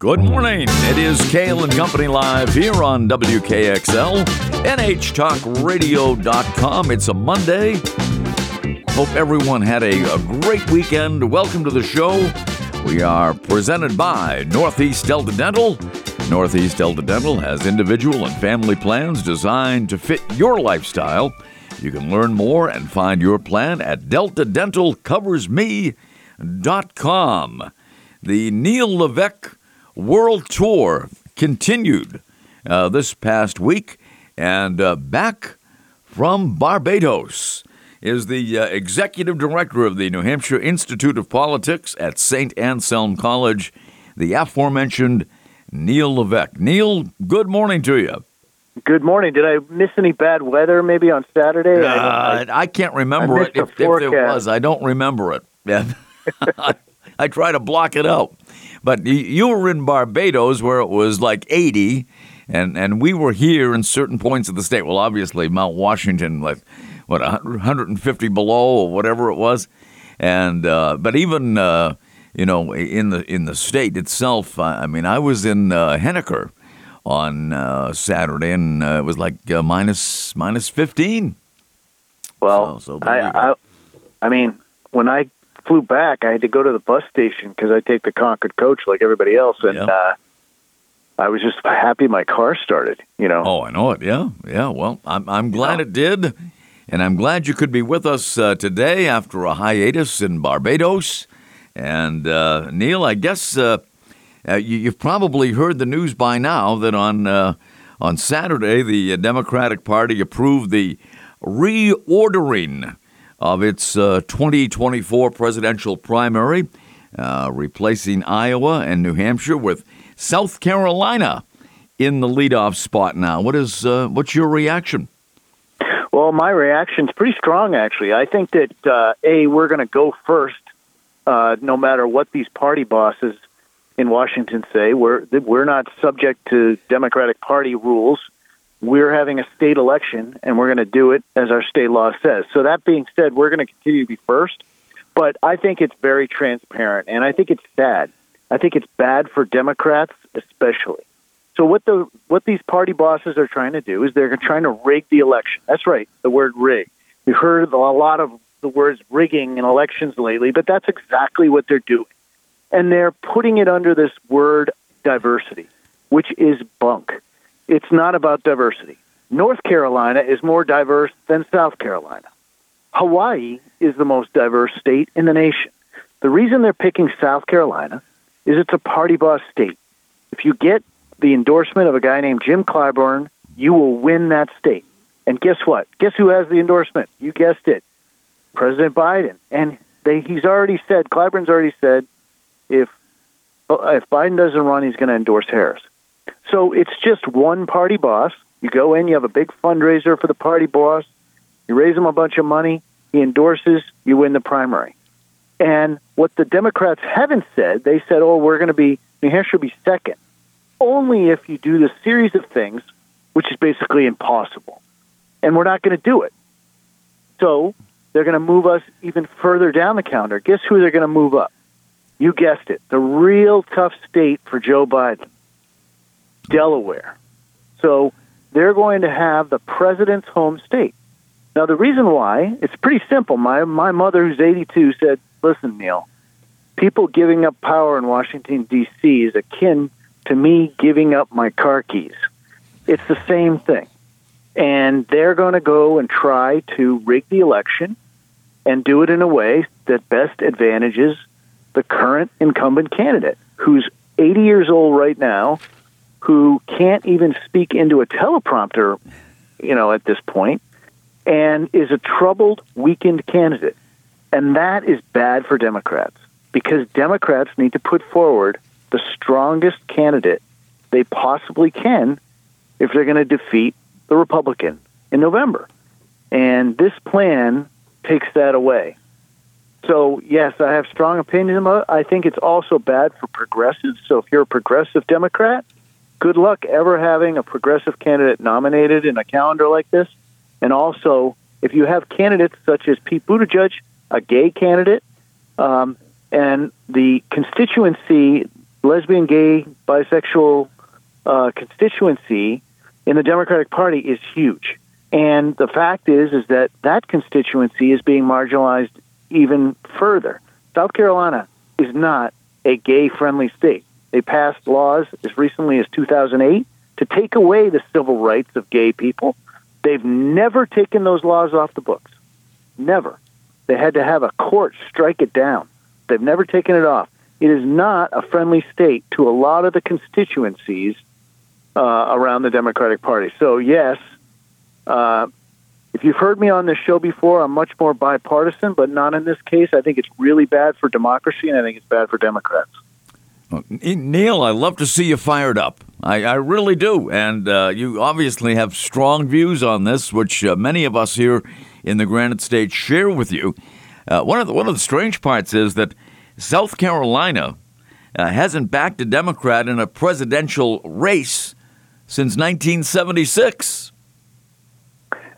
Good morning. It is Kale and Company live here on WKXL, NHTalkRadio.com. It's a Monday. Hope everyone had a, a great weekend. Welcome to the show. We are presented by Northeast Delta Dental. Northeast Delta Dental has individual and family plans designed to fit your lifestyle. You can learn more and find your plan at deltadentalcoversme.com. The Neil Levesque World Tour continued uh, this past week, and uh, back from Barbados is the uh, executive director of the New Hampshire Institute of Politics at St. Anselm College, the aforementioned Neil Levesque. Neil, good morning to you. Good morning. Did I miss any bad weather maybe on Saturday? Uh, I, I, can't remember I it. If, if there was, I don't remember it. Yeah. I, I try to block it out. But you were in Barbados where it was like 80, and, and we were here in certain points of the state. Well, obviously, Mount Washington, like, what, 150 below or whatever it was. And, uh, but even, uh, you know, in the, in the state itself, I mean, I was in uh, Henniker on uh, Saturday, and uh, it was like uh, minus, minus 15. Well, so, so I, I, I mean, when I flew back, I had to go to the bus station because I take the Concord coach like everybody else, and yep. uh, I was just happy my car started. You know. Oh, I know it. Yeah, yeah. Well, I'm I'm glad it did, and I'm glad you could be with us uh, today after a hiatus in Barbados. And uh, Neil, I guess uh, uh, you, have probably heard the news by now that on uh, on Saturday the Democratic Party approved the reordering of its uh, 2024 presidential primary, uh, replacing Iowa and New Hampshire with South Carolina in the leadoff spot now. What is uh, what's your reaction? Well, my reaction is pretty strong, actually. I think that uh, a we're going to go first, uh, no matter what these party bosses in Washington say. We're we're not subject to Democratic Party rules we're having a state election and we're going to do it as our state law says. So, that being said, we're going to continue to be first, but I think it's very transparent and I think it's sad. I think it's bad for Democrats, especially. So, what the what these party bosses are trying to do is they're trying to rig the election. That's right, the word rig. We've heard a lot of the words rigging in elections lately, but that's exactly what they're doing. And they're putting it under this word diversity, which is bunk it's not about diversity. North Carolina is more diverse than South Carolina. Hawaii is the most diverse state in the nation. The reason they're picking South Carolina is it's a party boss state. If you get the endorsement of a guy named Jim Clyburn, you will win that state. And guess what? Guess who has the endorsement? You guessed it. President Biden. And they, he's already said, Clyburn's already said, if uh, if Biden doesn't run, he's going to endorse Harris. So it's just one party boss. You go in, you have a big fundraiser for the party boss, you raise him a bunch of money, he endorses, you win the primary. And what the Democrats haven't said, they said, oh, we're going to be, New Hampshire will be second. Only if you do the series of things, which is basically impossible. And we're not going to do it. So they're going to move us even further down the counter. Guess who they're going to move up? You guessed it. The real tough state for Joe Biden. Delaware. So they're going to have the president's home state. Now, the reason why, it's pretty simple. My, my mother, who's 82, said, Listen, Neil, people giving up power in Washington, D.C. is akin to me giving up my car keys. It's the same thing. And they're going to go and try to rig the election and do it in a way that best advantages the current incumbent candidate, who's 80 years old right now who can't even speak into a teleprompter, you know, at this point, and is a troubled, weakened candidate. And that is bad for Democrats because Democrats need to put forward the strongest candidate they possibly can if they're going to defeat the Republican in November. And this plan takes that away. So, yes, I have strong opinions about it. I think it's also bad for progressives. So, if you're a progressive Democrat, good luck ever having a progressive candidate nominated in a calendar like this. And also, if you have candidates such as Pete Buttigieg, a gay candidate, um, and the constituency lesbian, gay, bisexual uh, constituency in the Democratic Party is huge. And the fact is, is that that constituency is being marginalized even further. South Carolina is not a gay-friendly state. They passed laws as recently as 2008 to take away the civil rights of gay people. They've never taken those laws off the books. Never. They had to have a court strike it down. They've never taken it off. It is not a friendly state to a lot of the constituencies uh, around the Democratic Party. So, yes, uh, if you've heard me on this show before, I'm much more bipartisan, but not in this case. I think it's really bad for democracy, and I think it's bad for Democrats. Neil, I love to see you fired up. I, I really do. And uh, you obviously have strong views on this, which uh, many of us here in the Granite State share with you. Uh, one, of the, one of the strange parts is that South Carolina uh, hasn't backed a Democrat in a presidential race since 1976.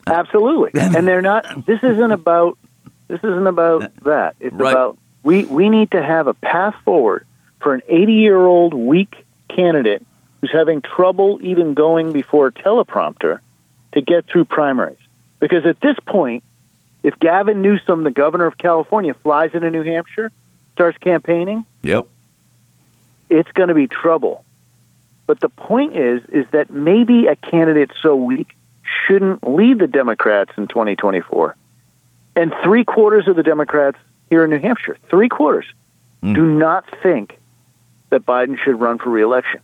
Absolutely. and they're not, this isn't about, this isn't about that. It's right. about, we, we need to have a path forward for an 80 year old weak candidate who's having trouble even going before a teleprompter to get through primaries. Because at this point, if Gavin Newsom, the governor of California, flies into New Hampshire, starts campaigning, yep, it's going to be trouble. But the point is, is that maybe a candidate so weak shouldn't lead the Democrats in 2024. And three quarters of the Democrats here in New Hampshire, three quarters, mm. do not think that Biden should run for reelection.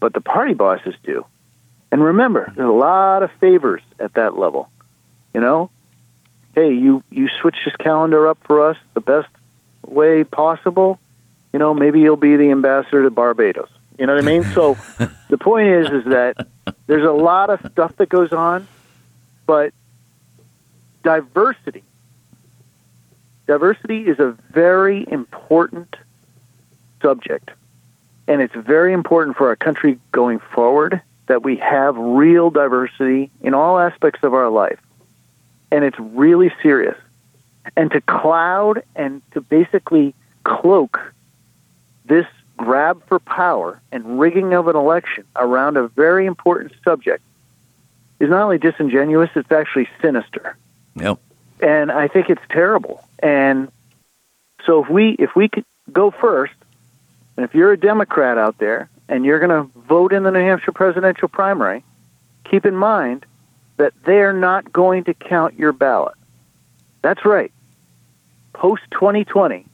But the party bosses do. And remember, there's a lot of favors at that level. You know, hey, you you switch this calendar up for us the best way possible. You know, maybe you'll be the ambassador to Barbados. You know what I mean? So the point is, is that there's a lot of stuff that goes on, but diversity, diversity is a very important subject. And it's very important for our country going forward that we have real diversity in all aspects of our life. And it's really serious. And to cloud and to basically cloak this grab for power and rigging of an election around a very important subject is not only disingenuous, it's actually sinister. Yep. And I think it's terrible. And so if we if we could go first and if you're a Democrat out there and you're going to vote in the New Hampshire presidential primary, keep in mind that they're not going to count your ballot. That's right. Post 2020,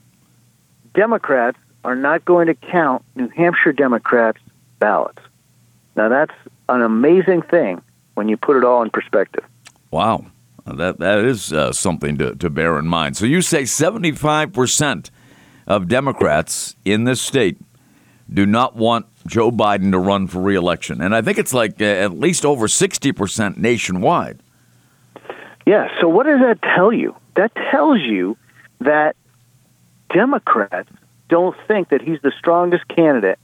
Democrats are not going to count New Hampshire Democrats' ballots. Now, that's an amazing thing when you put it all in perspective. Wow. That, that is uh, something to, to bear in mind. So you say 75% of Democrats in this state do not want Joe Biden to run for reelection. And I think it's like uh, at least over 60% nationwide. Yeah, so what does that tell you? That tells you that Democrats don't think that he's the strongest candidate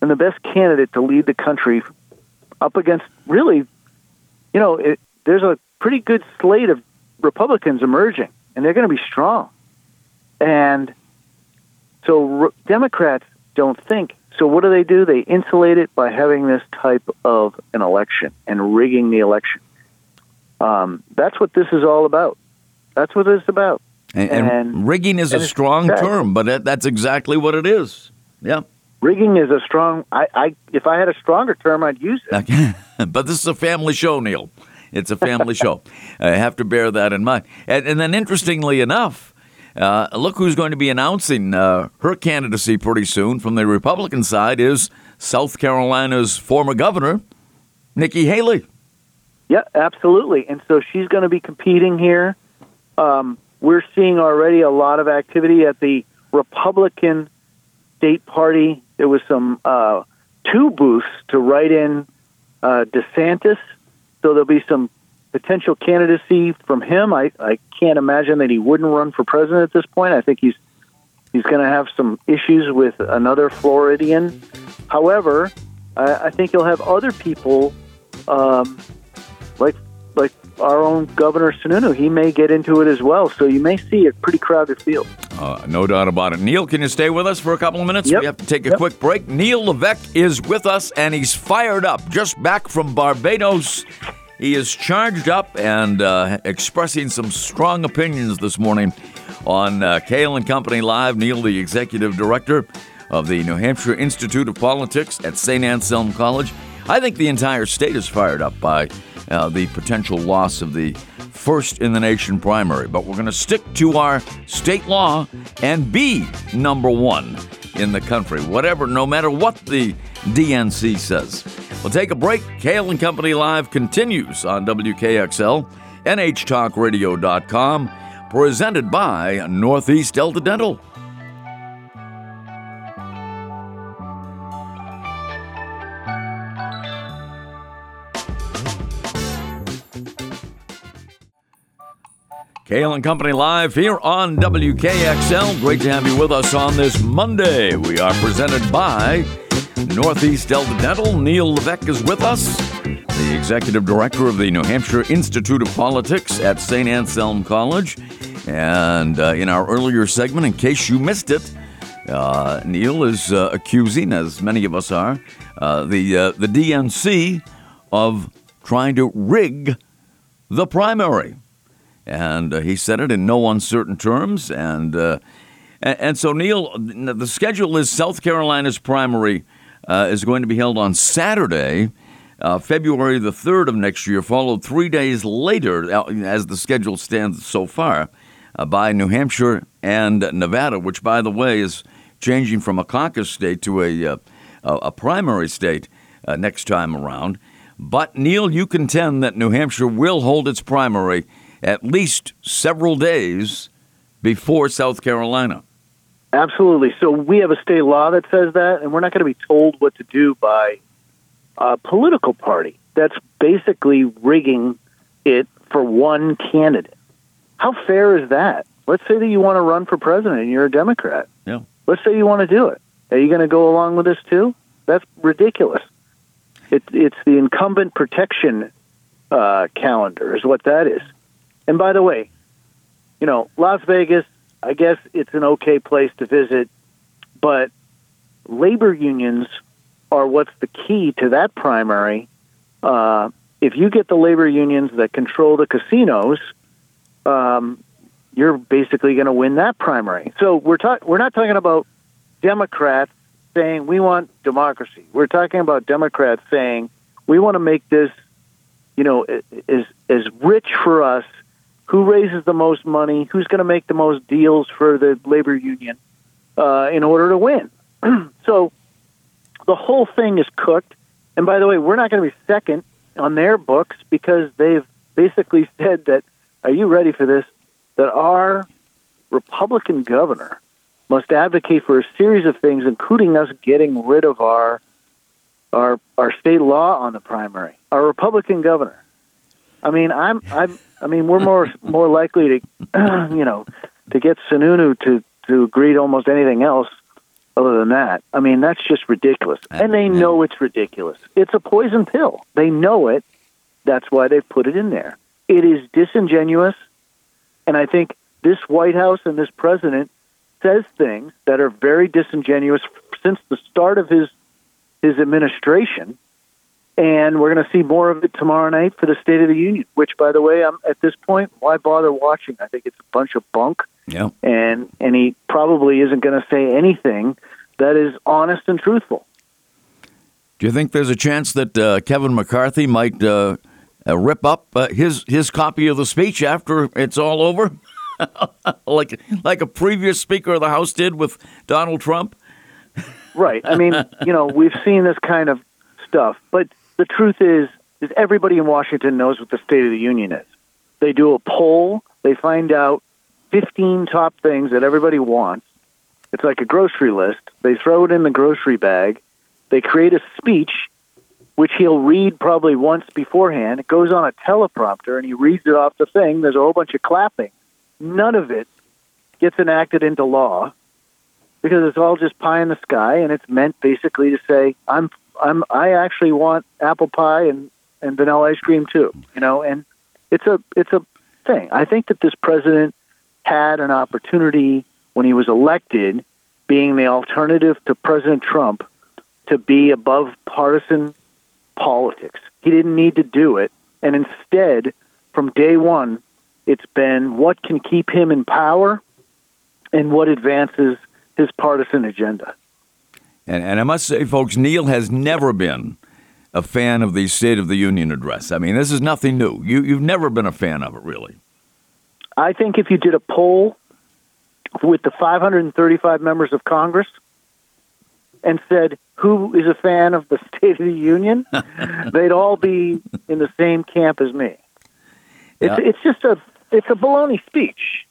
and the best candidate to lead the country up against really, you know, it, there's a pretty good slate of Republicans emerging, and they're going to be strong. And so Democrats don't think. So what do they do? They insulate it by having this type of an election and rigging the election. Um, that's what this is all about. That's what it's about. And, and, and rigging is and a strong term, but that's exactly what it is. Yeah. Rigging is a strong. I, I if I had a stronger term, I'd use it. but this is a family show, Neil. It's a family show. I have to bear that in mind. And, and then, interestingly enough, uh, look who's going to be announcing uh, her candidacy pretty soon from the Republican side is South Carolina's former governor, Nikki Haley. Yeah, absolutely. And so she's going to be competing here. Um, we're seeing already a lot of activity at the Republican state party. There was some uh, two booths to write in uh, DeSantis, so there'll be some potential candidacy from him. I, I can't imagine that he wouldn't run for president at this point. I think he's he's going to have some issues with another Floridian. However, I, I think he'll have other people um, like like our own Governor Sununu. He may get into it as well, so you may see a pretty crowded field. Uh, no doubt about it. Neil, can you stay with us for a couple of minutes? Yep. We have to take a Yep. quick break. Neil Levesque is with us, and he's fired up. Just back from Barbados. He is charged up and uh, expressing some strong opinions this morning on uh, Kale and Company Live. Neil, the executive director of the New Hampshire Institute of Politics at St. Anselm College. I think the entire state is fired up by uh, the potential loss of the first in the nation primary. But we're going to stick to our state law and be number one in the country, whatever, no matter what the DNC says. We'll take a break. Kale and Company Live continues on WKXL, NHTalkRadio.com, presented by Northeast Delta Dental. Kale and Company Live here on WKXL. Great to have you with us on this Monday. We are presented by Northeast Delta Dental. Neil Levesque is with us, the executive director of the New Hampshire Institute of Politics at St. Anselm College. And uh, in our earlier segment, in case you missed it, uh, Neil is uh, accusing, as many of us are, uh, the uh, the DNC of trying to rig the primary and uh, he said it in no uncertain terms. And uh, and, and so Neil, the schedule is South Carolina's primary uh, is going to be held on Saturday, uh, February the third of next year, followed three days later, as the schedule stands so far, uh, by New Hampshire and Nevada, which, by the way, is changing from a caucus state to a uh, a primary state next time around. But Neil, you contend that New Hampshire will hold its primary at least several days before South Carolina. Absolutely. So we have a state law that says that, and we're not going to be told what to do by a political party that's basically rigging it for one candidate. How fair is that? Let's say that you want to run for president and you're a Democrat. Yeah. Let's say you want to do it. Are you going to go along with this too? That's ridiculous. It, it's the incumbent protection uh, calendar, is what that is. And by the way, you know, Las Vegas, I guess it's an okay place to visit, but labor unions are what's the key to that primary. Uh, if you get the labor unions that control the casinos, um, you're basically going to win that primary. So we're talk- we're not talking about Democrats saying we want democracy. We're talking about Democrats saying we want to make this, you know, as as rich for us. Who raises the most money? Who's going to make the most deals for the labor union uh, in order to win? so the whole thing is cooked. And by the way, we're not going to be second on their books because they've basically said that. Are you ready for this? That our Republican governor must advocate for a series of things, including us getting rid of our our our state law on the primary. Our Republican governor. I mean, I'm I'm I mean, we're more more likely to you know to get Sununu to to agree to almost anything else other than that. I mean, that's just ridiculous. And they know it's ridiculous. It's a poison pill. They know it. That's why they've put it in there. It is disingenuous, and I think this White House and this president says things that are very disingenuous since the start of his his administration. And we're going to see more of it tomorrow night for the State of the Union. Which, by the way, I'm at this point, why bother watching? I think it's a bunch of bunk, Yeah. and and he probably isn't going to say anything that is honest and truthful. Do you think there's a chance that uh, Kevin McCarthy might uh, uh, rip up uh, his his copy of the speech after it's all over, like like a previous Speaker of the House did with Donald Trump? Right. I mean, you know, we've seen this kind of stuff, but the truth is, is everybody in Washington knows what the State of the Union is. They do a poll. They find out 15 top things that everybody wants. It's like a grocery list. They throw it in the grocery bag. They create a speech, which he'll read probably once beforehand. It goes on a teleprompter, and he reads it off the thing. There's a whole bunch of clapping. None of it gets enacted into law because it's all just pie in the sky, and it's meant basically to say, "I'm, I'm, I actually want apple pie and and vanilla ice cream too," you know. And it's a, it's a thing. I think that this president had an opportunity when he was elected, being the alternative to President Trump, to be above partisan politics. He didn't need to do it. And instead, from day one, it's been what can keep him in power and what advances his partisan agenda. And, and I must say, folks, Neil has never been a fan of the State of the Union address. I mean, this is nothing new. You, you've never been a fan of it, really. I think if you did a poll with the 535 members of Congress and said, who is a fan of the State of the Union, they'd all be in the same camp as me. It's, yeah. it's just a it's a baloney speech,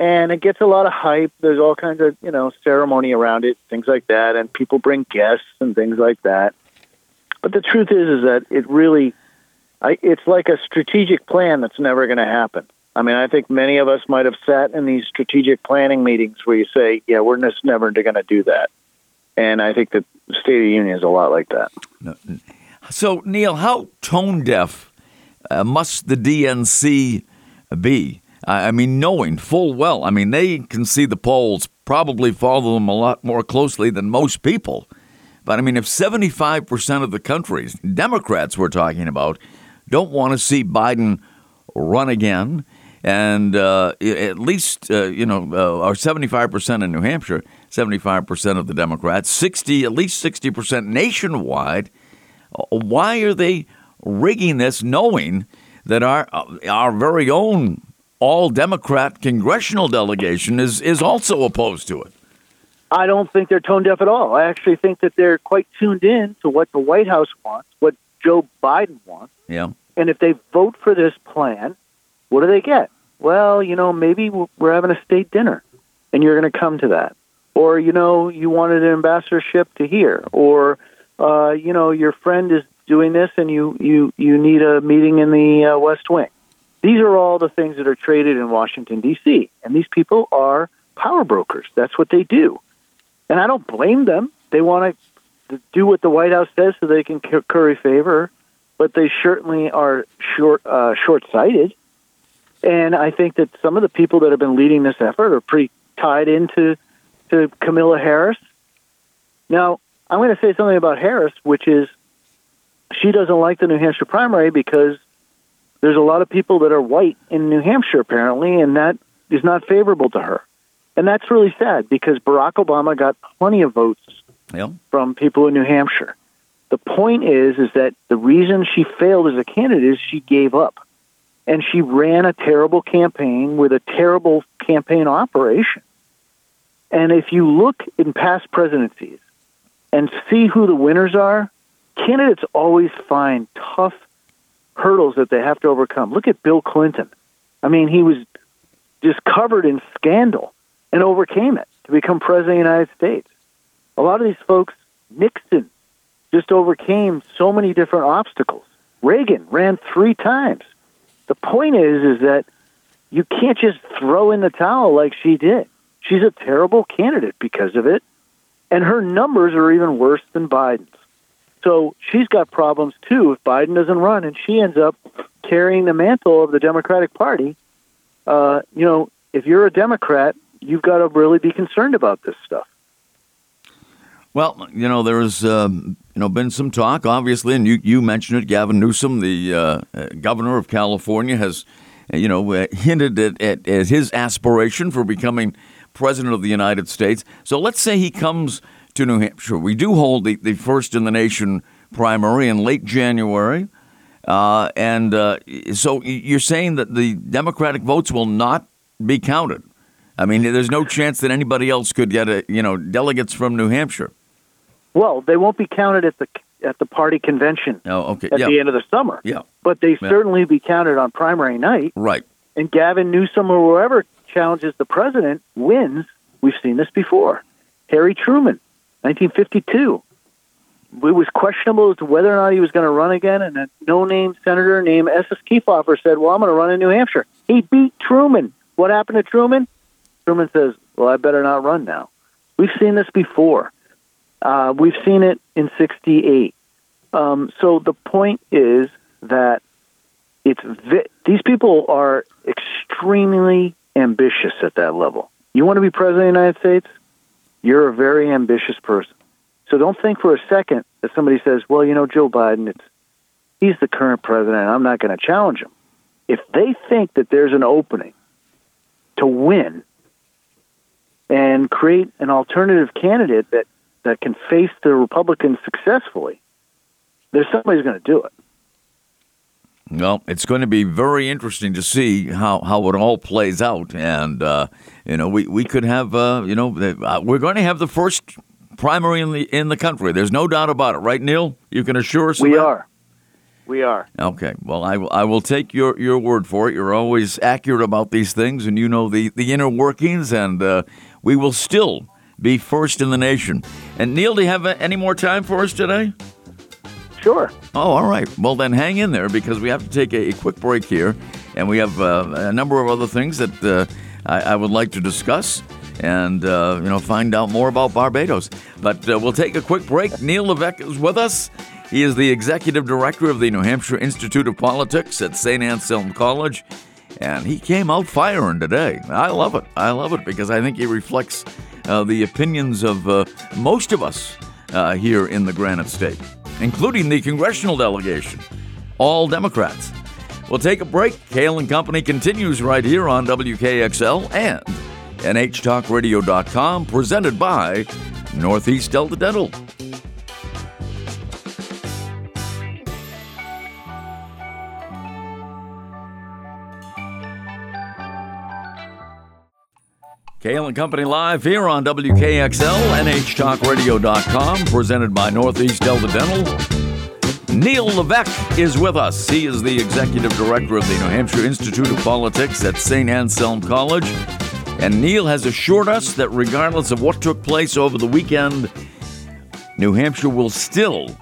and it gets a lot of hype. There's all kinds of you know ceremony around it, things like that, and people bring guests and things like that. But the truth is, is that it really, I, it's like a strategic plan that's never going to happen. I mean, I think many of us might have sat in these strategic planning meetings where you say, "Yeah, we're just never going to do that." And I think the State of the Union is a lot like that. So, Neil, how tone deaf uh, must the DNC be? I mean, knowing full well, I mean, they can see the polls, probably follow them a lot more closely than most people. But I mean, if 75% of the country's Democrats we're talking about don't want to see Biden run again, and uh, at least, uh, you know, uh, or 75% in New Hampshire, 75% of the Democrats, 60, at least 60% nationwide, uh, why are they rigging this knowing that our, uh, our very own all Democrat congressional delegation is, is also opposed to it? I don't think they're tone deaf at all. I actually think that they're quite tuned in to what the White House wants, what Joe Biden wants. Yeah. And if they vote for this plan, what do they get? Well, you know, maybe we're having a state dinner and you're going to come to that. Or, you know, you wanted an ambassadorship to here. Or, uh, you know, your friend is doing this and you, you, you need a meeting in the uh, West Wing. These are all the things that are traded in Washington, D.C. And these people are power brokers. That's what they do. And I don't blame them. They want to do what the White House says so they can curry favor, but they certainly are short uh, short sighted. And I think that some of the people that have been leading this effort are pretty tied into to Kamala Harris. Now, I'm going to say something about Harris, which is she doesn't like the New Hampshire primary because there's a lot of people that are white in New Hampshire, apparently, and that is not favorable to her. And that's really sad because Barack Obama got plenty of votes yep. from people in New Hampshire. The point is, is that the reason she failed as a candidate is she gave up, and she ran a terrible campaign with a terrible campaign operation. And if you look in past presidencies and see who the winners are, candidates always find tough hurdles that they have to overcome. Look at Bill Clinton. I mean, he was just covered in scandal and overcame it to become president of the United States. A lot of these folks, Nixon just overcame so many different obstacles. Reagan ran three times. The point is, is that you can't just throw in the towel like she did. She's a terrible candidate because of it, and her numbers are even worse than Biden's. So she's got problems too if Biden doesn't run, and she ends up carrying the mantle of the Democratic Party. Uh, you know, if you're a Democrat, you've got to really be concerned about this stuff. Well, you know, there's um, you know been some talk, obviously, and you, you mentioned it. Gavin Newsom, the uh, governor of California, has you know uh, hinted at, at, at, his aspiration for becoming president of the United States. So let's say he comes to New Hampshire. We do hold the, the first in the nation primary in late January. Uh, and uh, so you're saying that the Democratic votes will not be counted. I mean, there's no chance that anybody else could get a you know delegates from New Hampshire. Well, they won't be counted at the at the party convention. Oh, okay. At yeah. the end of the summer. Yeah. But they yeah. certainly be counted on primary night. Right. And Gavin Newsom or whoever challenges the president wins. We've seen this before. Harry Truman, 1952. It was questionable as to whether or not he was going to run again, and a no-name senator named Estes Kefauver said, "Well, I'm going to run in New Hampshire." He beat Truman. What happened to Truman? Truman says, "Well, I better not run now." We've seen this before. Uh, we've seen it in '68. Um, so the point is that it's vi- these people are extremely ambitious at that level. You want to be president of the United States? You're a very ambitious person. So don't think for a second that somebody says, well, you know, Joe Biden, it's, he's the current president. I'm not going to challenge him. If they think that there's an opening to win and create an alternative candidate that, that can face the Republicans successfully, there's somebody's going to do it. Well, it's going to be very interesting to see how, how it all plays out, and uh, you know we, we could have uh, you know uh, we're going to have the first primary in the in the country. There's no doubt about it, right, Neil? You can assure us. We that? are. We are. Okay. Well, I, I will take your, your word for it. You're always accurate about these things, and you know the, the inner workings, and uh, we will still be first in the nation. And Neil, do you have any more time for us today? Sure. Oh, all right. Well, then hang in there because we have to take a, a quick break here, and we have uh, a number of other things that uh, I, I, would like to discuss and uh, you know find out more about Barbados. But uh, we'll take a quick break. Neil Levesque is with us. He is the executive director of the New Hampshire Institute of Politics at St. Anselm College, and he came out firing today. I love it. I love it because I think he reflects uh, the opinions of uh, most of us here in the Granite State, including the congressional delegation, all Democrats. We'll take a break. Kale and Company continues right here on WKXL and NHTalkRadio.com, presented by Northeast Delta Dental. Kale and Company live here on WKXL, NHTalkRadio.com, presented by Northeast Delta Dental. Neil Levesque is with us. He is the executive director of the New Hampshire Institute of Politics at St. Anselm College. And Neil has assured us that regardless of what took place over the weekend, New Hampshire will still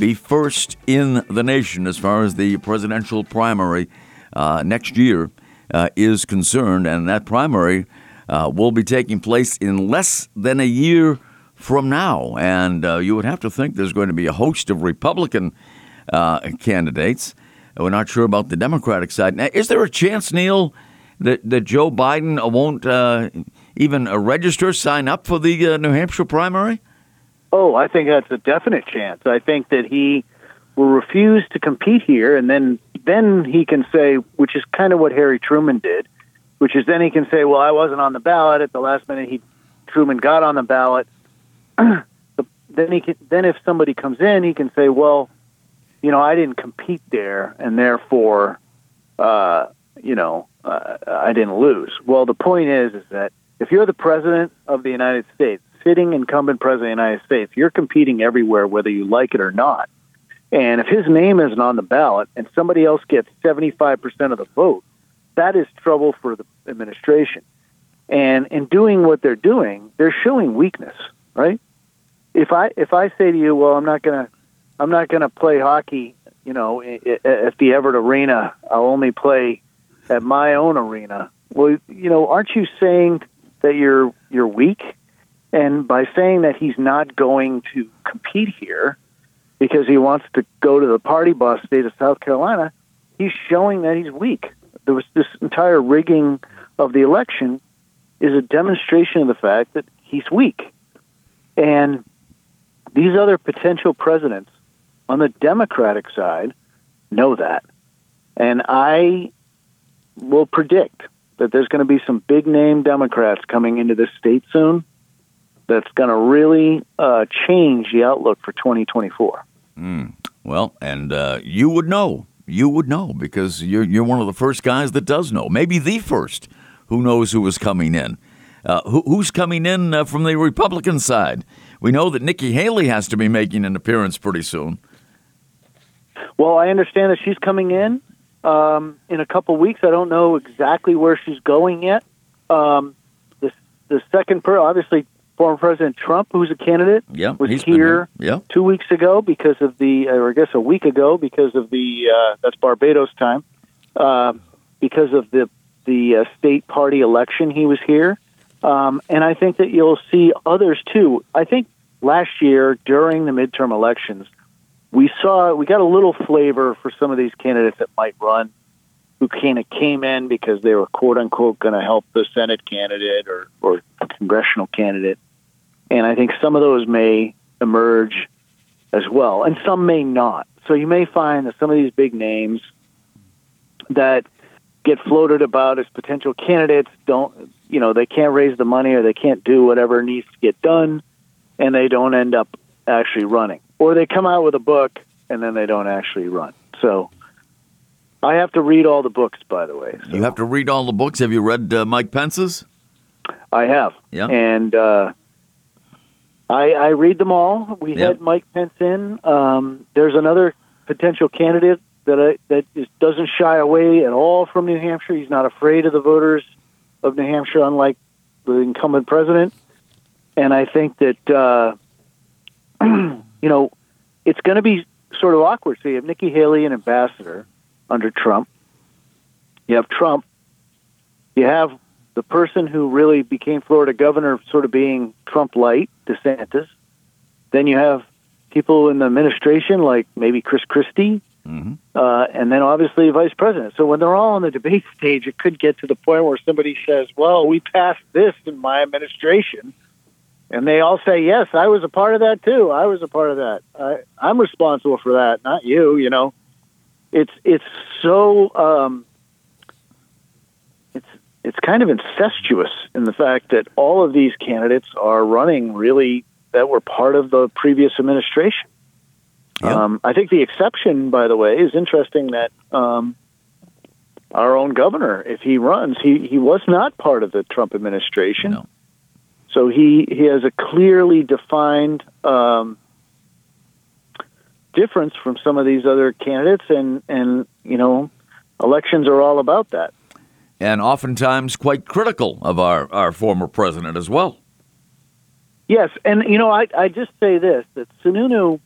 be first in the nation as far as the presidential primary uh, next year uh, is concerned. And that primary uh, will be taking place in less than a year from now. And uh, you would have to think there's going to be a host of Republican uh, candidates. We're not sure about the Democratic side. Now, is there a chance, Neil, that, that Joe Biden won't uh, even register, sign up for the uh, New Hampshire primary? Oh, I think that's a definite chance. I think that he will refuse to compete here, and then then he can say, which is kind of what Harry Truman did which is then he can say, well, I wasn't on the ballot at the last minute. He Truman got on the ballot. then he can, then if somebody comes in, he can say, well, you know, I didn't compete there, and therefore, uh, you know, uh, I didn't lose. Well, the point is, is that if you're the president of the United States, sitting incumbent president of the United States, you're competing everywhere, whether you like it or not. And if his name isn't on the ballot and somebody else gets 75% of the vote, that is trouble for the administration. And in doing what they're doing, they're showing weakness, right? If I if I say to you, well, I'm not gonna I'm not gonna play hockey, you know, at the Everett Arena. I'll only play at my own arena. Well, you know, aren't you saying that you're you're weak? And by saying that he's not going to compete here because he wants to go to the party boss state of South Carolina, he's showing that he's weak there was this entire rigging of the election is a demonstration of the fact that he's weak. And these other potential presidents on the Democratic side know that. And I will predict that there's going to be some big name Democrats coming into this state soon that's going to really uh, change the outlook for 2024. Mm. Well, and uh, you would know you would know because you're you're one of the first guys that does know, maybe the first who knows who is coming in. Uh, who, who's coming in uh, from the Republican side? We know that Nikki Haley has to be making an appearance pretty soon. Well, I understand that she's coming in um, in a couple weeks. I don't know exactly where she's going yet. Um, the the second per obviously former President Trump, who's a candidate, yeah, was here yeah. two weeks ago because of the, or I guess a week ago because of the, uh, that's Barbados time, uh, because of the the uh, state party election. He was here, um, and I think that you'll see others too. I think last year during the midterm elections, we saw we got a little flavor for some of these candidates that might run. who kind of came in because they were quote unquote going to help the Senate candidate or, or congressional candidate. And I think some of those may emerge as well, and some may not. So you may find that some of these big names that get floated about as potential candidates don't, you know, they can't raise the money or they can't do whatever needs to get done, and they don't end up actually running. Or they come out with a book and then they don't actually run. So I have to read all the books, by the way. So. You have to read all the books. Have you read uh, Mike Pence's? I have. Yeah. And uh, I, I read them all. We Yeah. had Mike Pence in. Um, there's another potential candidate that I, that doesn't shy away at all from New Hampshire. He's not afraid of the voters of New Hampshire, unlike the incumbent president. And I think that uh, you know it's going to be sort of awkward. So you have Nikki Haley, an ambassador under Trump. You have Trump. You have the person who really became Florida governor sort of being Trump light, DeSantis. Then you have people in the administration like maybe Chris Christie, Mhm. uh, and then obviously vice president. So when they're all on the debate stage, it could get to the point where somebody says, "Well, we passed this in my administration," and they all say, "Yes, I was a part of that too. I was a part of that. I, I'm responsible for that, not you." You know, it's it's so um, it's kind of incestuous in the fact that all of these candidates are running really that were part of the previous administration. Yeah. Um, I think the exception, by the way, is interesting that um, our own governor, if he runs, he, he was not part of the Trump administration. No. So he, he has a clearly defined um, difference from some of these other candidates, and, and you know, elections are all about that. And oftentimes quite critical of our, our former president as well. Yes, and you know, I I just say this that Sununu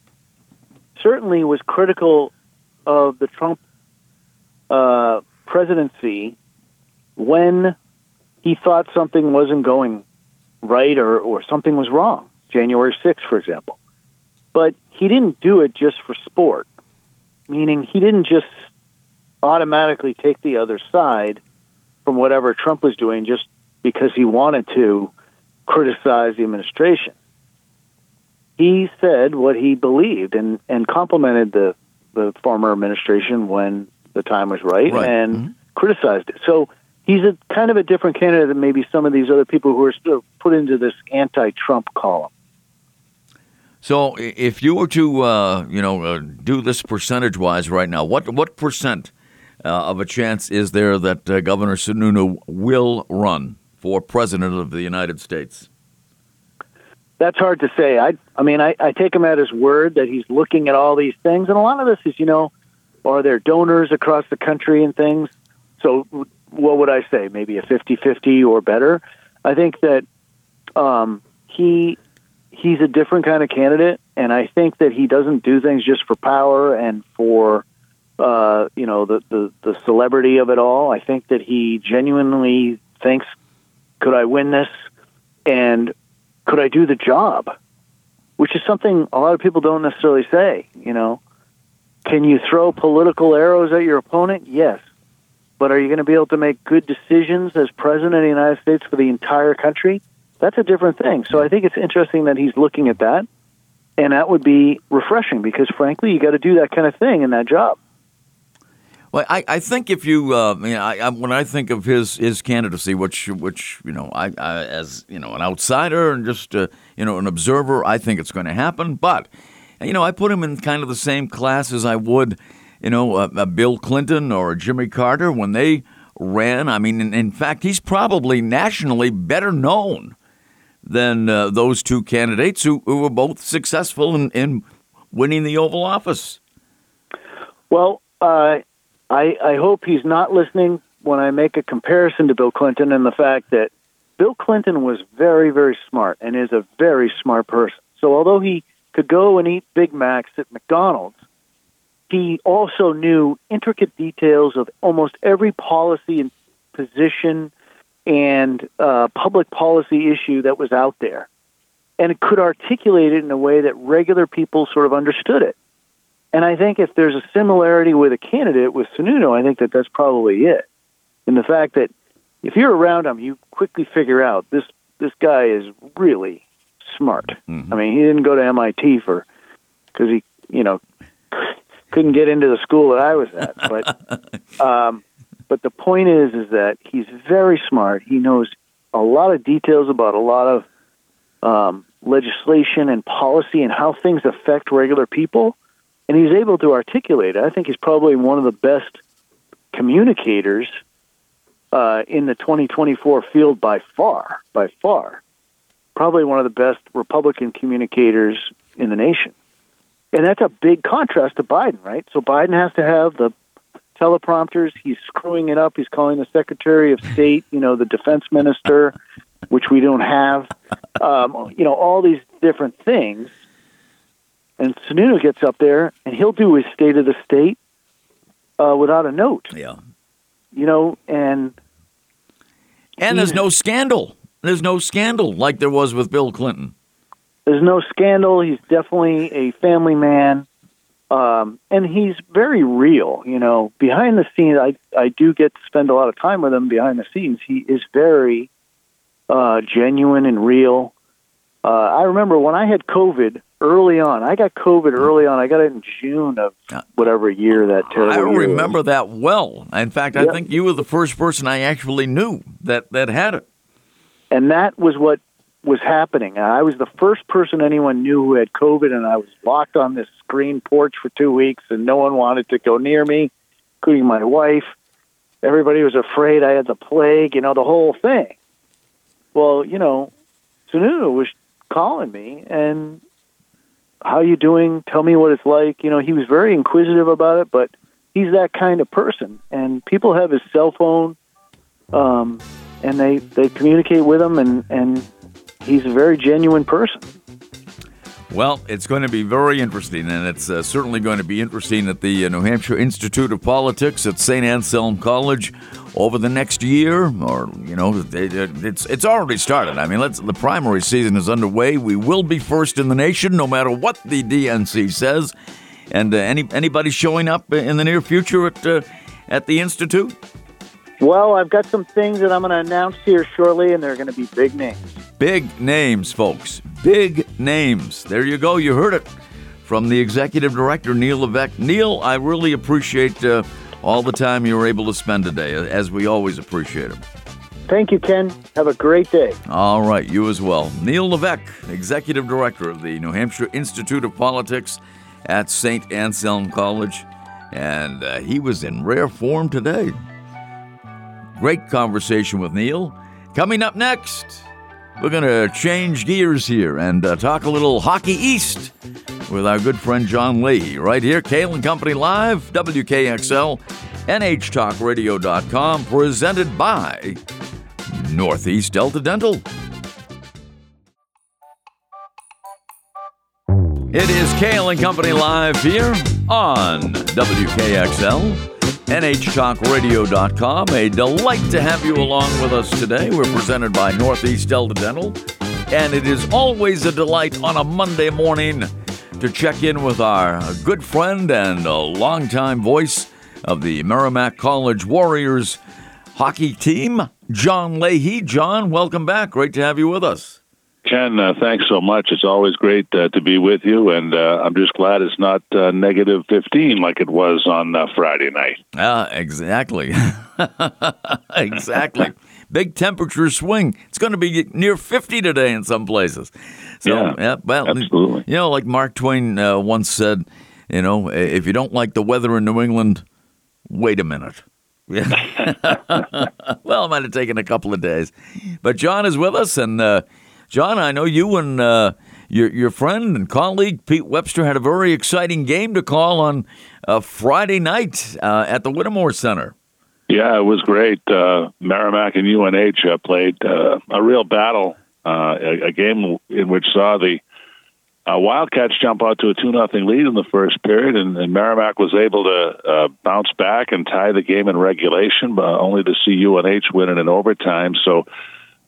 certainly was critical of the Trump uh, presidency when he thought something wasn't going right or or something was wrong. January 6th, for example, but he didn't do it just for sport. Meaning, he didn't just automatically take the other side from whatever Trump was doing just because he wanted to criticize the administration. He said what he believed and, and complimented the, the former administration when the time was right, Right. and Mhm. criticized it. So he's a kind of a different candidate than maybe some of these other people who are sort of put into this anti-Trump column. So if you were to, uh, you know, uh, do this percentage-wise right now, what what percent of a chance is there that uh, Governor Sununu will run for president of the United States? That's hard to say. I, I mean, I, I take him at his word that he's looking at all these things, and a lot of this is, you know, are there donors across the country and things? So, what would I say? Maybe a 50-50 or better. I think that um, he he's a different kind of candidate, and I think that he doesn't do things just for power and for uh, you know the, the the celebrity of it all. I think that he genuinely thinks, could I win this, and could I do the job? Which is something a lot of people don't necessarily say. You know, can you throw political arrows at your opponent? Yes. But are you going to be able to make good decisions as president of the United States for the entire country? That's a different thing. So I think it's interesting that he's looking at that. And that would be refreshing because, frankly, you got to do that kind of thing in that job. I, I think if you, uh, I mean, I, I, when I think of his his candidacy, which which you know, I, I as you know, an outsider and just uh, you know, an observer, I think it's going to happen. But you know, I put him in kind of the same class as I would, you know, a, a Bill Clinton or a Jimmy Carter when they ran. I mean, in, in fact, he's probably nationally better known than uh, those two candidates who, who were both successful in, in winning the Oval Office. Well, uh, I, I hope he's not listening when I make a comparison to Bill Clinton and the fact that Bill Clinton was very, very smart and is a very smart person. So although he could go and eat Big Macs at McDonald's, he also knew intricate details of almost every policy and position and uh, public policy issue that was out there and could articulate it in a way that regular people sort of understood it. And I think if there's a similarity with a candidate with Sununu, I think that that's probably it. In the fact that if you're around him, you quickly figure out this this guy is really smart. Mm-hmm. I mean, he didn't go to MIT for because he, you know, couldn't get into the school that I was at. But um, but the point is, is that he's very smart. He knows a lot of details about a lot of um, legislation and policy and how things affect regular people, and he's able to articulate it. I think he's probably one of the best communicators uh, in the 2024 field by far, by far. Probably one of the best Republican communicators in the nation. And that's a big contrast to Biden, right? So Biden has to have the teleprompters. He's screwing it up. He's calling the Secretary of State, you know, the defense minister, which we don't have. Um, you know, all these different things. And Sununu gets up there and he'll do his State of the State uh, without a note. Yeah. You know, and and there's no scandal. There's no scandal like there was with Bill Clinton. There's no scandal. He's definitely a family man. Um, and he's very real, you know. Behind the scenes, I I do get to spend a lot of time with him behind the scenes. He is very uh, genuine and real. Uh, I remember when I had COVID early on. I got COVID early on. I got it in June of whatever year that terrible. I remember that well. In fact, I think you were the first person I actually knew that that had it. And that was what was happening. I was the first person anyone knew who had COVID, and I was locked on this screen porch for two weeks, and no one wanted to go near me, including my wife. Everybody was afraid I had the plague, you know, the whole thing. Well, you know, Sununu was calling me, and how you doing? Tell me what it's like. You know, he was very inquisitive about it, but he's that kind of person. And people have his cell phone, um, and they they communicate with him, and and he's a very genuine person. Well, it's going to be very interesting, and it's uh, certainly going to be interesting at the uh, New Hampshire Institute of Politics at St. Anselm College over the next year, or you know, it, it's it's already started. I mean, let's the primary season is underway. We will be first in the nation, no matter what the DNC says. And uh, any anybody showing up in the near future at uh, at the institute? Well, I've got some things that I'm going to announce here shortly, and they're going to be big names. Big names, folks. Big names. There you go. You heard it from the executive director, Neil Levesque. Neil, I really appreciate uh, all the time you were able to spend today, as we always appreciate it. Thank you, Ken. Have a great day. All right, you as well. Neil Levesque, executive director of the New Hampshire Institute of Politics at St. Anselm College, and uh, he was in rare form today. Great conversation with Neil. Coming up next, we're going to change gears here and uh, talk a little Hockey East with our good friend John Leahy right here, Cail and Company Live, WKXL, NHTalkRadio.com, presented by Northeast Delta Dental. It is Cail and Company Live here on WKXL. NHTalkRadio.com. A delight to have you along with us today. We're presented by Northeast Delta Dental, and it is always a delight on a Monday morning to check in with our good friend and a longtime voice of the Merrimack College Warriors hockey team, John Leahy. John, welcome back. Great to have you with us. Ken, uh, thanks so much. It's always great uh, to be with you, and uh, I'm just glad it's not uh, negative 15 like it was on uh, Friday night. Ah, exactly. exactly. Big temperature swing. It's going to be near 50 today in some places. So, yeah, yeah well, absolutely. You know, like Mark Twain uh, once said, you know, if you don't like the weather in New England, wait a minute. Well, it might have taken a couple of days. But John is with us, and John, I know you and uh, your your friend and colleague Pete Webster had a very exciting game to call on uh, Friday night uh, at the Whittemore Center. Yeah, it was great. Uh, Merrimack and UNH uh, played uh, a real battle, a, a, game in which saw the Wildcats jump out to a two nothing lead in the first period, and, and Merrimack was able to bounce back and tie the game in regulation, but only to see UNH win it in overtime. So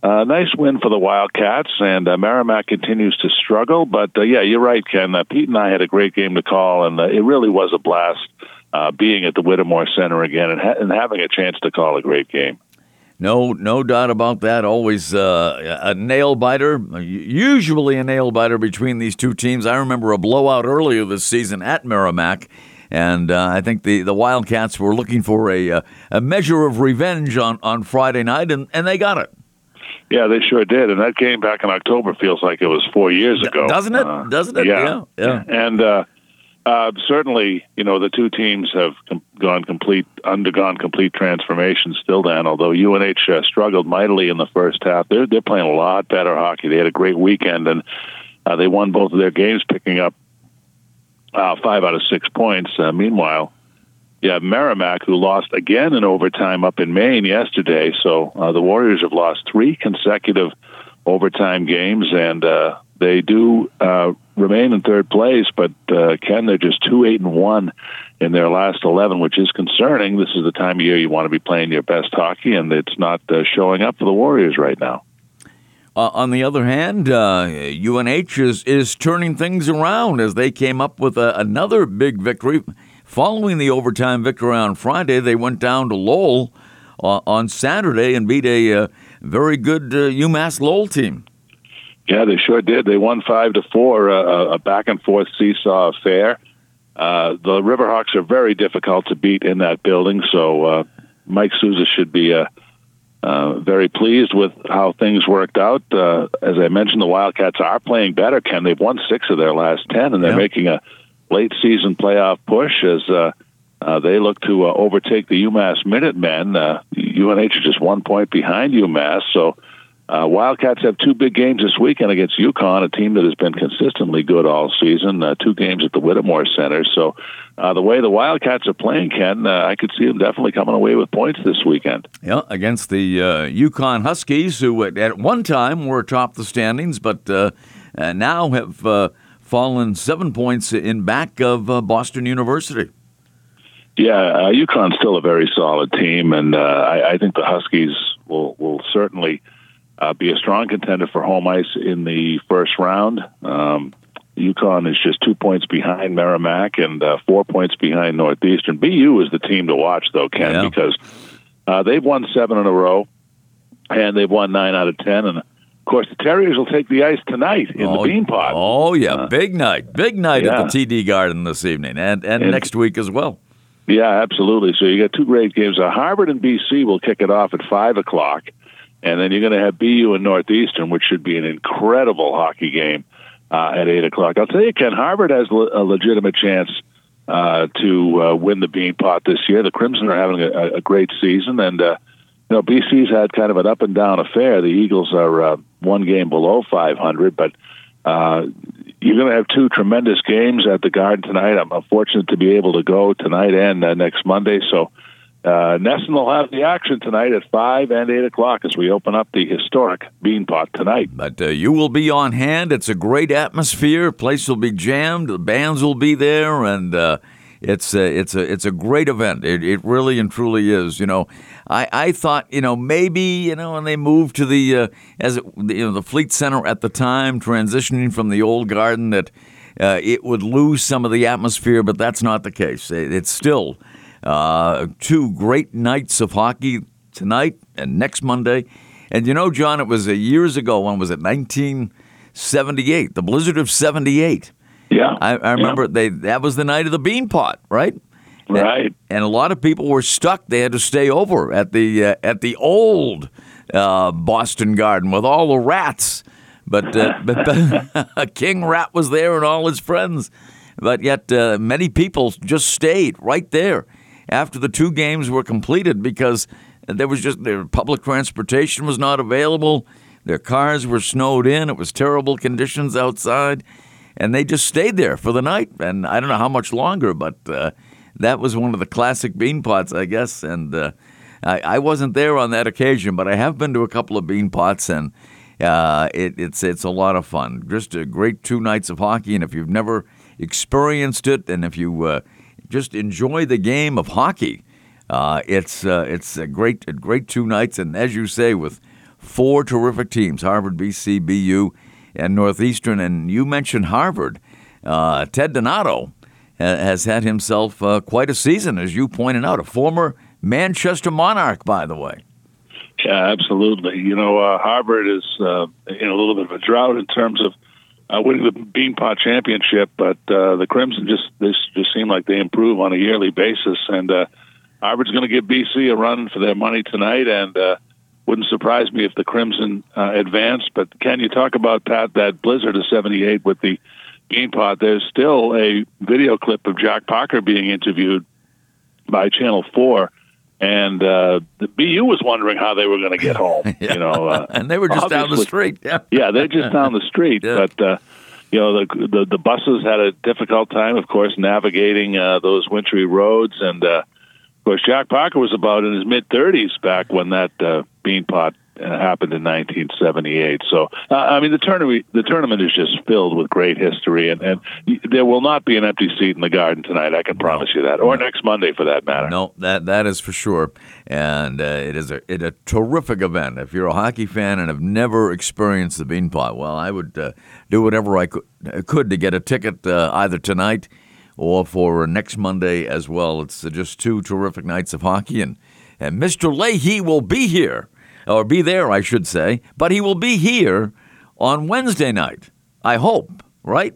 uh, nice win for the Wildcats, and uh, Merrimack continues to struggle. But uh, yeah, you're right, Ken. Uh, Pete and I had a great game to call, and uh, it really was a blast uh, being at the Whittemore Center again and, ha- and having a chance to call a great game. No, no doubt about that. Always uh, a nail biter, usually a nail biter between these two teams. I remember a blowout earlier this season at Merrimack, and uh, I think the, the Wildcats were looking for a uh, a measure of revenge on, on Friday night, and, and they got it. Yeah, they sure did. And that game back in October feels like it was four years ago, doesn't it? Uh, doesn't it? Yeah, yeah. yeah. And uh, uh, certainly, you know, the two teams have com- gone complete, undergone complete transformation still then, although UNH uh, struggled mightily in the first half. They're, they're playing a lot better hockey. They had a great weekend, and uh, they won both of their games, picking up uh, five out of six points. Uh, meanwhile, yeah, Merrimack, who lost again in overtime up in Maine yesterday. So uh, the Warriors have lost three consecutive overtime games, and uh, they do uh, remain in third place, but uh, Ken, they're just two eight and one in their last eleven, which is concerning. This is the time of year you want to be playing your best hockey, and it's not uh, showing up for the Warriors right now. Uh, on the other hand, UNH uh, is is turning things around as they came up with a, another big victory following the overtime victory on Friday. They went down to Lowell uh, on Saturday and beat a uh, very good UMass Lowell team. Yeah, they sure did. They won five to four, uh, a back and forth seesaw affair. Uh, the Riverhawks are very difficult to beat in that building, so uh, Mike Souza should be uh, uh, very pleased with how things worked out. Uh, as I mentioned, the Wildcats are playing better. Ken, they've won six of their last ten, and they're making a late season playoff push as uh, uh, they look to uh, overtake the UMass Minutemen. Uh, UNH is just one point behind UMass, so uh, Wildcats have two big games this weekend against UConn, a team that has been consistently good all season. Uh, two games at the Whittemore Center. So, uh, the way the Wildcats are playing, Ken, uh, I could see them definitely coming away with points this weekend. Yeah, against the uh, UConn Huskies, who at one time were atop the standings, but uh, now have fallen seven points in back of Boston University. Yeah, uh, UConn's still a very solid team, and I, I think the Huskies will will certainly uh, be a strong contender for home ice in the first round. Um, UConn is just two points behind Merrimack and uh, four points behind Northeastern. BU is the team to watch, though, Ken, yeah. because uh, they've won seven in a row, and they've won nine out of ten. And of course, the Terriers will take the ice tonight in oh, the Beanpot. Oh yeah, uh, big night, big night yeah. at the TD Garden this evening, and, and, and next week as well. Yeah, absolutely. So you got two great games. Uh, Harvard and BC will kick it off at five o'clock. And then you're going to have BU and Northeastern, which should be an incredible hockey game uh, at 8 o'clock. I'll tell you, Ken, Harvard has a legitimate chance uh, to uh, win the Beanpot this year. The Crimson are having a, a great season, and uh, you know BC's had kind of an up and down affair. The Eagles are uh, one game below 500, but uh, you're going to have two tremendous games at the Garden tonight. I'm fortunate to be able to go tonight and uh, next Monday, so uh, NESN will have the action tonight at 5 and 8 o'clock as we open up the historic Beanpot tonight. But uh, you will be on hand. It's a great atmosphere. Place will be jammed. The bands will be there, and uh, it's a, it's a it's a great event. It, it really and truly is. You know, I, I thought you know maybe you know when they moved to the uh, as it, you know the Fleet Center at the time, transitioning from the old Garden that. Uh, it would lose some of the atmosphere, but that's not the case. It, it's still uh, two great nights of hockey tonight and next Monday. And you know, John, it was uh, years ago. When was it? 1978, the Blizzard of '78. Yeah, I, I remember yeah. they. That was the night of the Beanpot, right? Right. And, and, a lot of people were stuck. They had to stay over at the uh, at the old uh, Boston Garden with all the rats. But, uh, but King Rat was there and all his friends. But yet, uh, many people just stayed right there after the two games were completed because there was just their public transportation was not available. Their cars were snowed in. It was terrible conditions outside, and they just stayed there for the night. And I don't know how much longer, but uh, that was one of the classic bean pots, I guess. And uh, I, I, wasn't there on that occasion, but I have been to a couple of bean pots, and uh, it, it's it's a lot of fun. Just a great two nights of hockey, and if you've never experienced it, and if you uh, just enjoy the game of hockey. Uh, it's uh, it's a great a great two nights, and as you say, with four terrific teams Harvard, BC, BU, and Northeastern. And you mentioned Harvard. Uh, Ted Donato has had himself uh, quite a season, as you pointed out, a former Manchester Monarch, by the way. Yeah, absolutely. You know, uh, Harvard is uh, in a little bit of a drought in terms of uh, winning the Beanpot Championship, but uh, the Crimson just this just seem like they improve on a yearly basis, and uh, Harvard's going to give BC a run for their money tonight, and uh, wouldn't surprise me if the Crimson uh, advance. But can you talk about Pat that blizzard of '78 with the Beanpot? There's still a video clip of Jack Parker being interviewed by Channel Four and uh, the BU was wondering how they were going to get home. yeah. You know, uh, and they were just down the street. Yeah, yeah, they're just down the street. yeah. But uh, you know, the, the, the buses had a difficult time, of course, navigating uh, those wintry roads, and uh, of course, Jack Parker was about in his mid thirties back when that uh, beanpot happened in 1978. So, uh, I mean, the tournament the tournament is just filled with great history, and, and there will not be an empty seat in the Garden tonight. I can promise you that, or next Monday for that matter. No, that that is for sure. And uh, it is a it a terrific event. If you're a hockey fan and have never experienced the Beanpot, well, I would uh, do whatever I could, could to get a ticket uh, either tonight or for next Monday as well. It's just two terrific nights of hockey, and and Mr. Leahy will be here or be there, I should say, but he will be here on Wednesday night. I hope, right?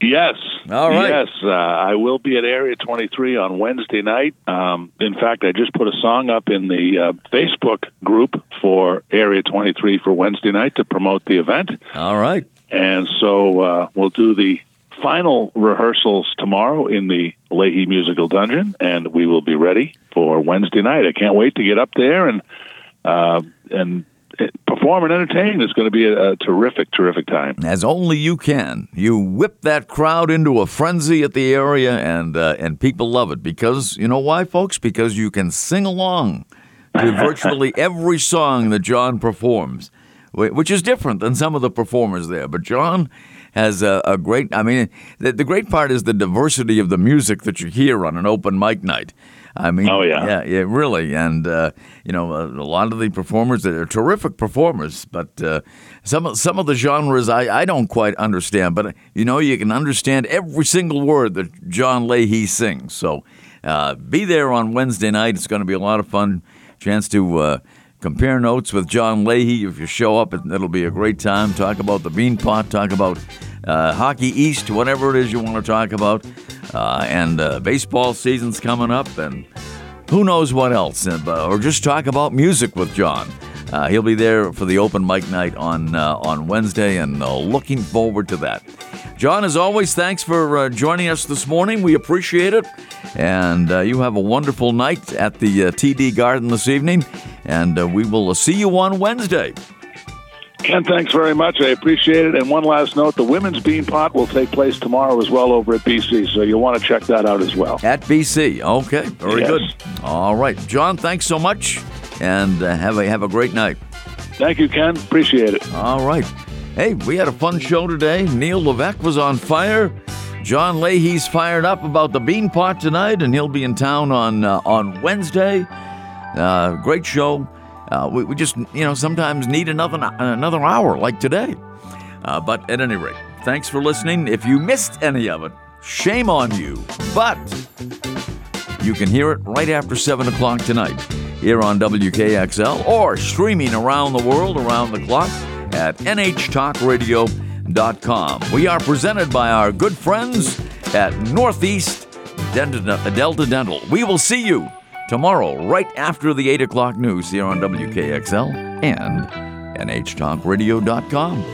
Yes. All right. Yes, uh, I will be at Area 23 on Wednesday night. Um, in fact, I just put a song up in the uh, Facebook group for Area 23 for Wednesday night to promote the event. All right. And so uh, we'll do the final rehearsals tomorrow in the Leahy Musical Dungeon, and we will be ready for Wednesday night. I can't wait to get up there and uh, and perform and entertain is going to be a, a, terrific, terrific time. As only you can. You whip that crowd into a frenzy at the area, and uh, and people love it because you know why, folks? Because you can sing along to virtually every song that John performs, which is different than some of the performers there. But John has a, a great. I mean, the, the great part is the diversity of the music that you hear on an open mic night. I mean, oh yeah, yeah, yeah, really. And uh, you know, a, a, lot of the performers they are terrific performers, but uh, some of, some of the genres I, I don't quite understand. But you know, you can understand every single word that John Leahy sings. So uh, be there on Wednesday night. It's going to be a lot of fun. Chance to uh, compare notes with John Leahy. If you show up, it'll be a great time. Talk about the Beanpot. Talk about uh, Hockey East, whatever it is you want to talk about. Uh, and uh, baseball season's coming up, and who knows what else. Uh, or just talk about music with John. Uh, he'll be there for the open mic night on uh, on Wednesday, and looking forward to that. John, as always, thanks for uh, joining us this morning. We appreciate it, and uh, you have a wonderful night at the uh, TD Garden this evening, and we will see you on Wednesday. Ken, thanks very much. I appreciate it. And one last note the women's bean pot will take place tomorrow as well over at BC, so you'll want to check that out as well. At BC. Okay, very yes. good. All right. John, thanks so much, and uh, have, a, have a great night. Thank you, Ken. Appreciate it. All right. Hey, we had a fun show today. Neil Levesque was on fire. John Leahy's fired up about the bean pot tonight, and he'll be in town on uh, on Wednesday. Uh, great show. Uh, we, we just, you know, sometimes need another, another hour like today. Uh, but at any rate, thanks for listening. If you missed any of it, shame on you. But you can hear it right after 7 o'clock tonight here on WKXL or streaming around the world around the clock at nhtalkradio.com. We are presented by our good friends at Northeast Delta Dental. We will see you tomorrow, right after the 8 o'clock news here on WKXL and NHTalkRadio.com.